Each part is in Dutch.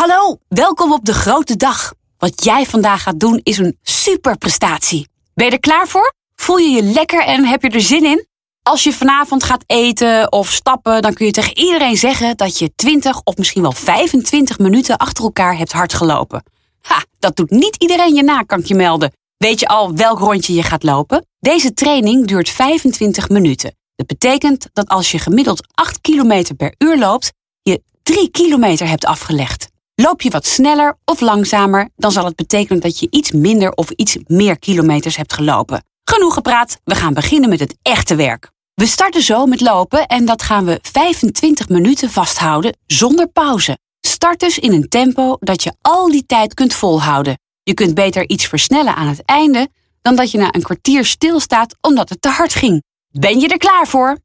Hallo, welkom op de grote dag. Wat jij vandaag gaat doen is een superprestatie. Ben je er klaar voor? Voel je je lekker en heb je er zin in? Als je vanavond gaat eten of stappen, dan kun je tegen iedereen zeggen dat je 20 of misschien wel 25 minuten achter elkaar hebt hard gelopen. Ha, dat doet niet iedereen je na, kan ik je melden. Weet je al welk rondje je gaat lopen? Deze training duurt 25 minuten. Dat betekent dat als je gemiddeld 8 km per uur loopt, je 3 kilometer hebt afgelegd. Loop je wat sneller of langzamer, dan zal het betekenen dat je iets minder of iets meer kilometers hebt gelopen. Genoeg gepraat, we gaan beginnen met het echte werk. We starten zo met lopen en dat gaan we 25 minuten vasthouden zonder pauze. Start dus in een tempo dat je al die tijd kunt volhouden. Je kunt beter iets versnellen aan het einde dan dat je na een kwartier stilstaat omdat het te hard ging. Ben je er klaar voor?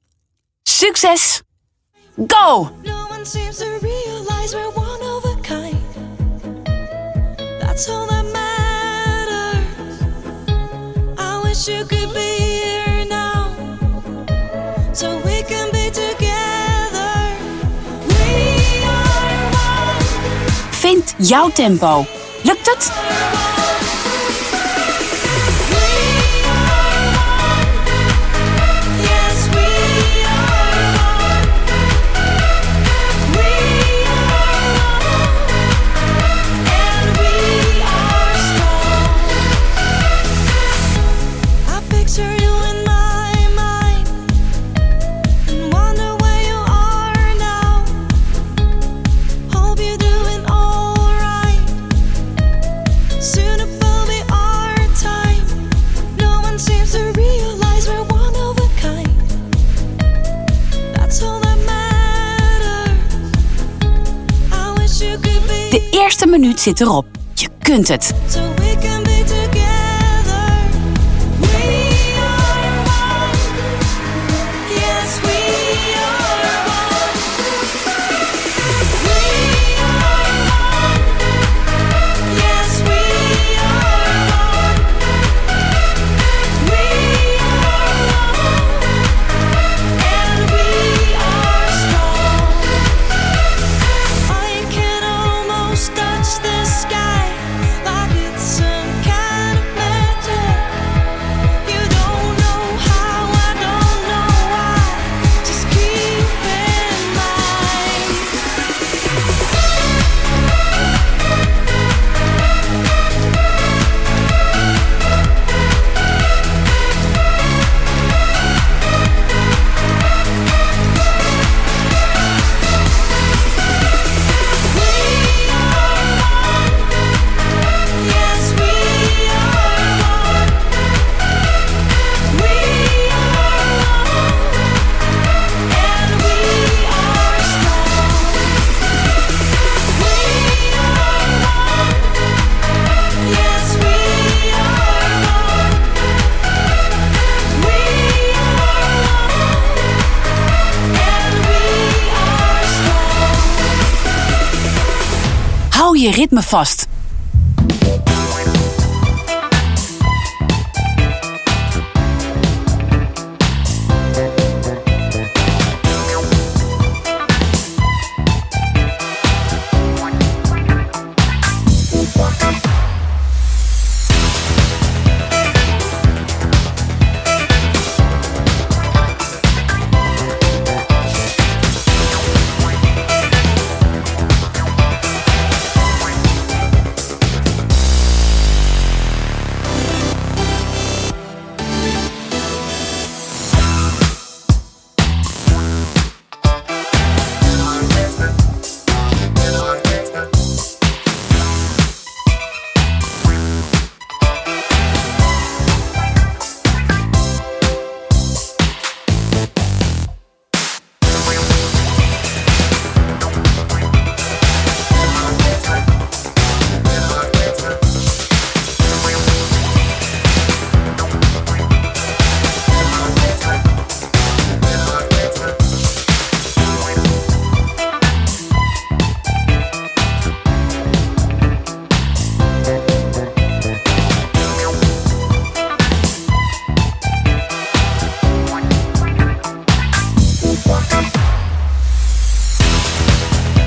Succes! Go! Jouw tempo. Lukt het? Zit erop. Je kunt het. Je ritme vast.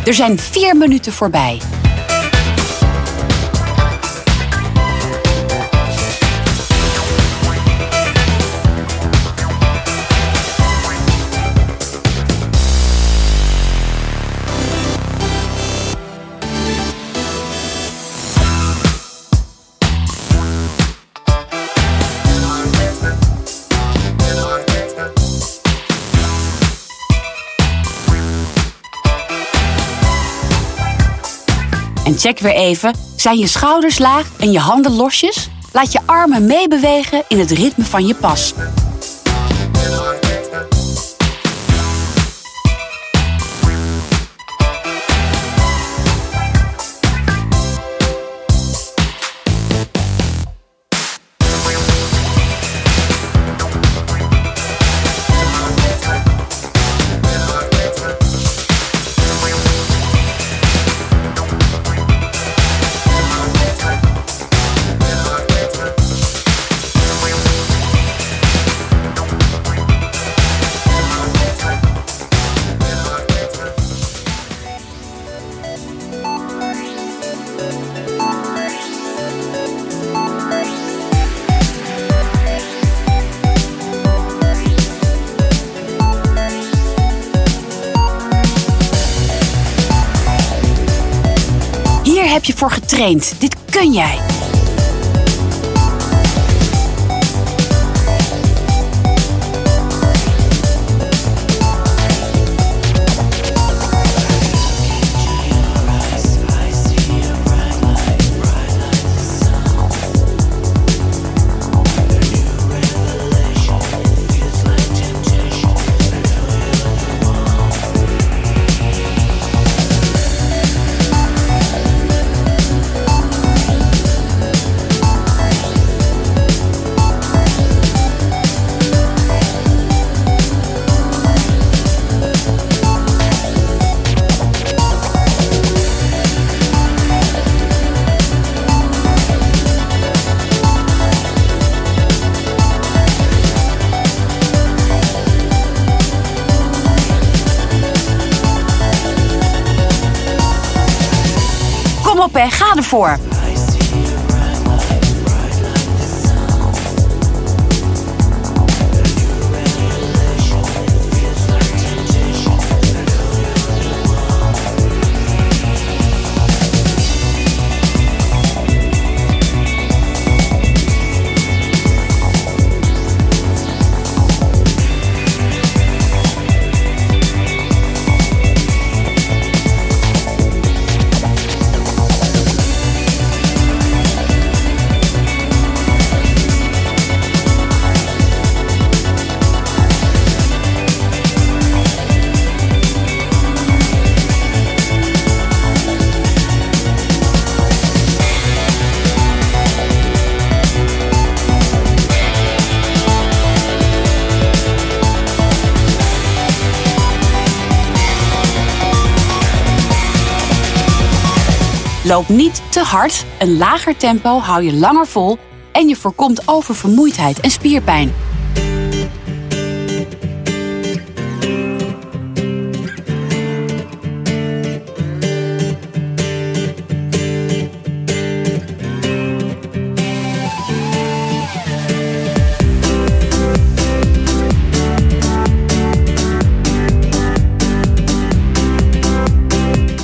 Er zijn vier minuten voorbij. Check weer even, zijn je schouders laag en je handen losjes? Laat je armen meebewegen in het ritme van je pas. Je voor getraind. Dit kun jij. Kom ga ervoor. Loop niet te hard. Een lager tempo hou je langer vol en je voorkomt oververmoeidheid en spierpijn.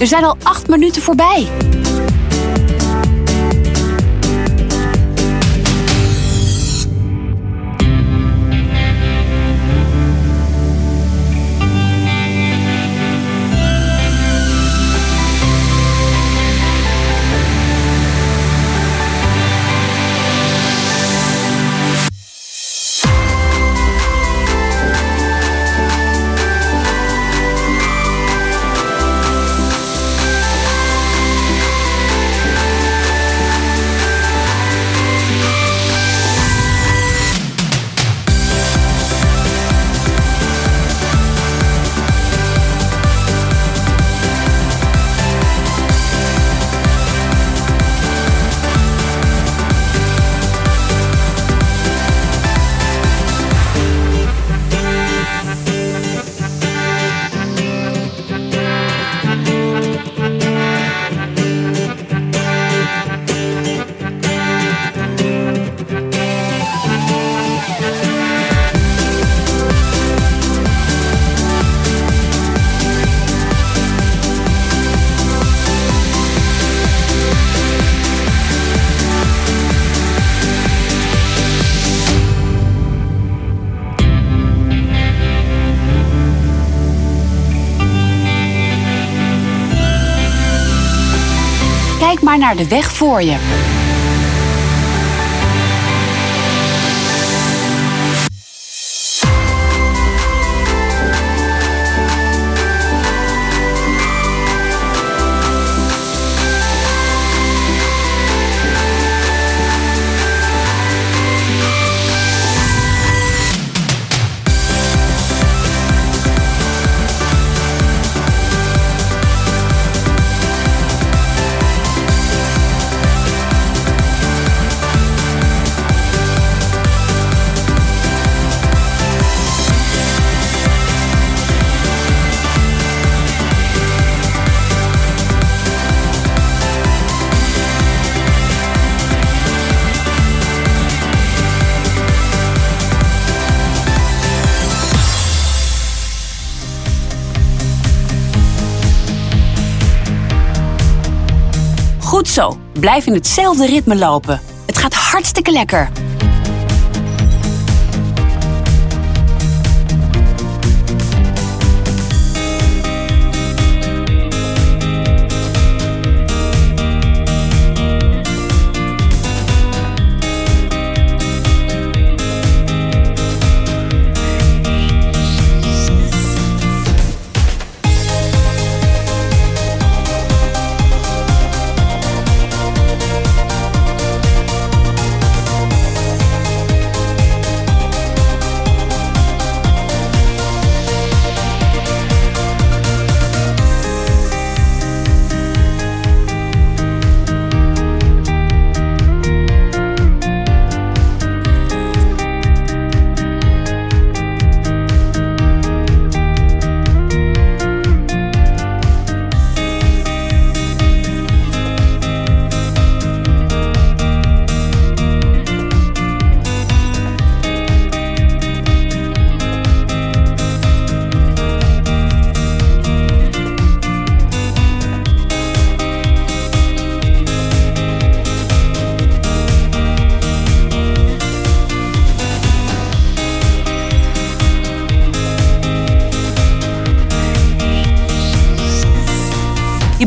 Er zijn al acht minuten voorbij. Naar de weg voor je. Blijf in hetzelfde ritme lopen. Het gaat hartstikke lekker.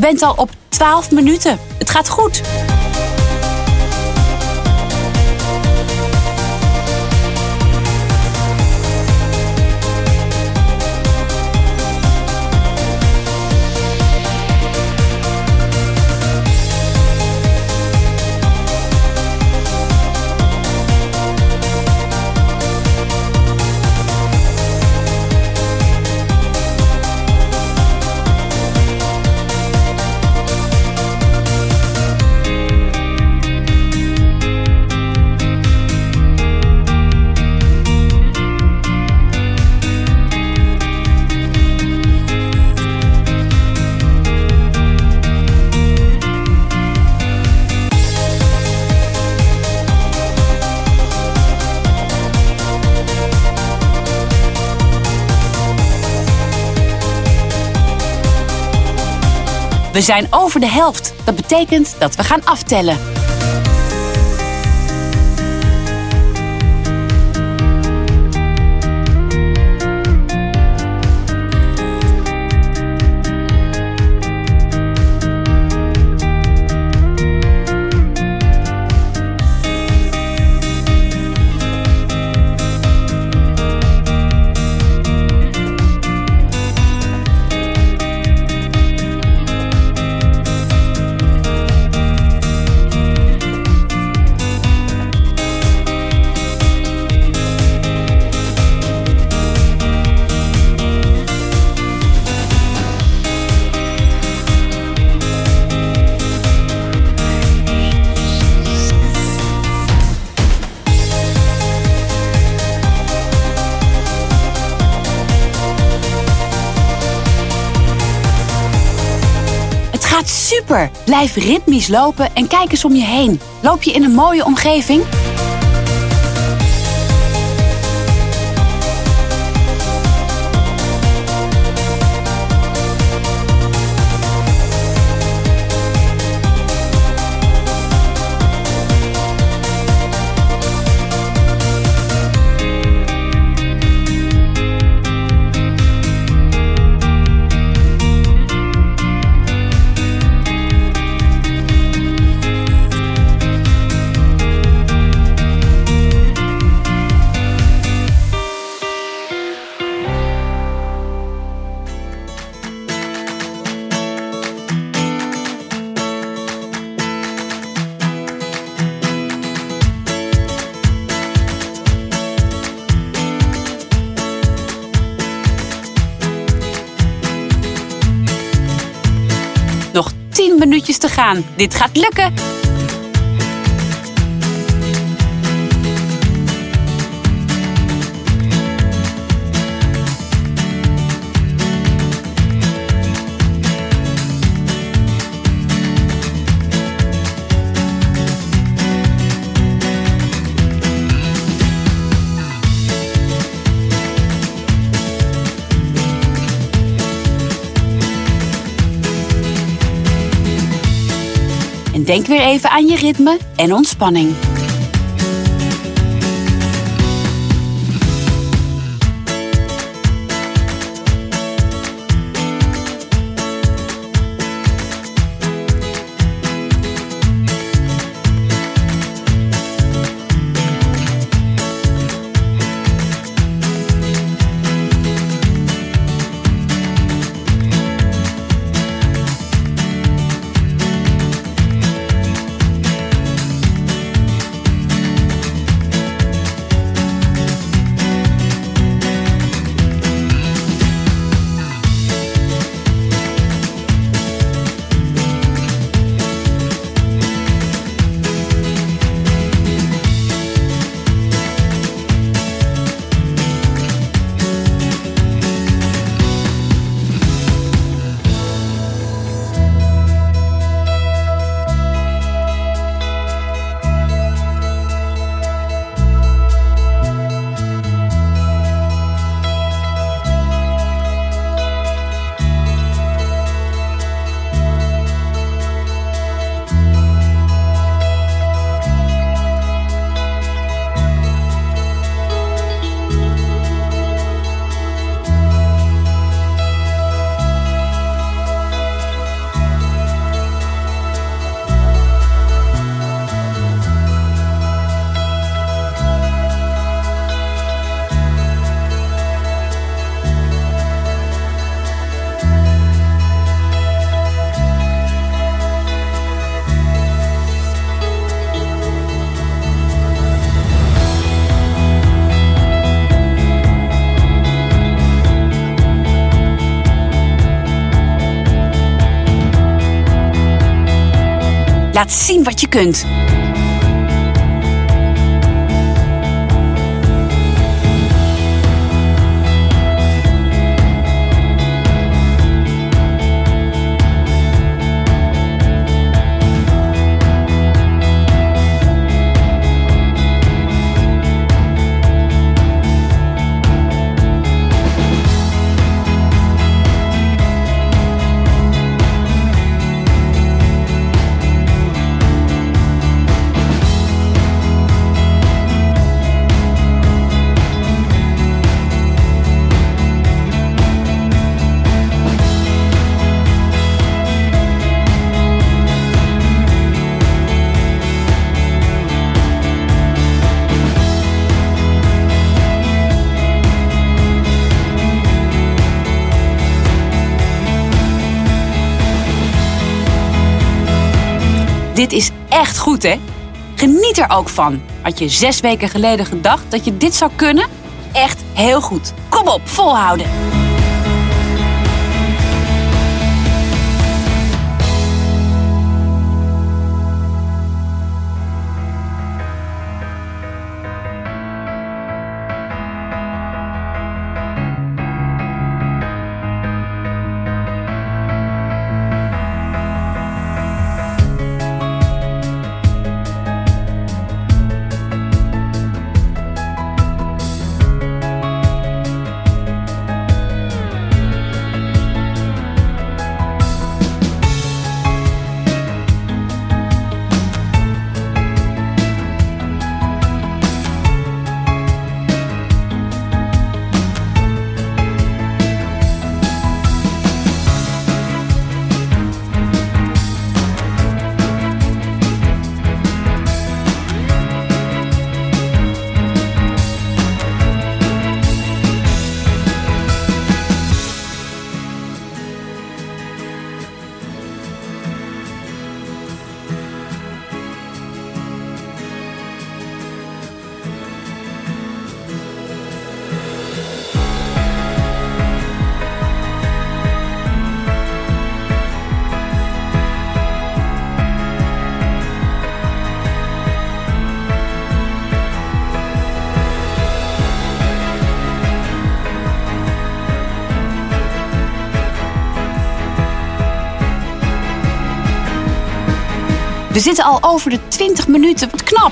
Bent al op 12 minuten. Het gaat goed. We zijn over de helft. Dat betekent dat we gaan aftellen. Gaat super. Blijf ritmisch lopen en kijk eens om je heen. Loop je in een mooie omgeving? 10 minuutjes te gaan. Dit gaat lukken. Denk weer even aan je ritme en ontspanning. Laat zien wat je kunt. Dit is echt goed, hè? Geniet er ook van. Had je zes weken geleden gedacht dat je dit zou kunnen? Echt heel goed. Kom op, volhouden. We zitten al over de 20 minuten. Wat knap.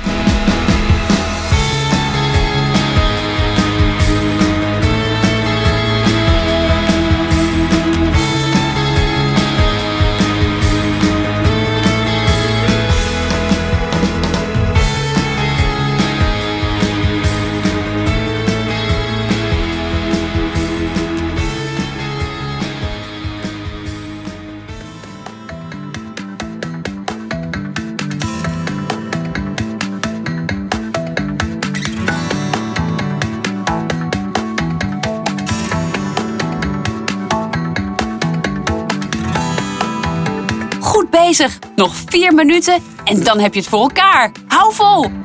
Nog vier minuten en dan heb je het voor elkaar. Hou vol.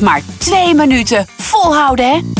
Maar twee minuten. Volhouden, hè?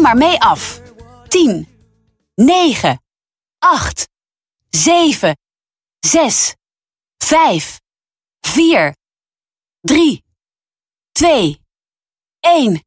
Maar mee af. 10, 9, 8, 7, 6, 5, 4, 3, 2, 1.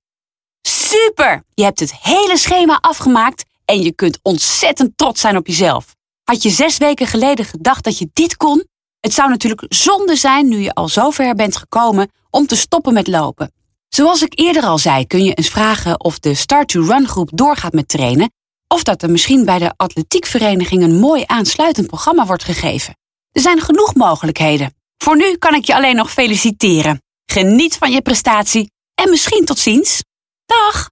Super! Je hebt het hele schema afgemaakt en je kunt ontzettend trots zijn op jezelf. Had je zes weken geleden gedacht dat je dit kon? Het zou natuurlijk zonde zijn nu je al zover bent gekomen om te stoppen met lopen. Zoals ik eerder al zei, kun je eens vragen of de Start to Run groep doorgaat met trainen of dat er misschien bij de atletiekvereniging een mooi aansluitend programma wordt gegeven. Er zijn genoeg mogelijkheden. Voor nu kan ik je alleen nog feliciteren. Geniet van je prestatie en misschien tot ziens. Dag!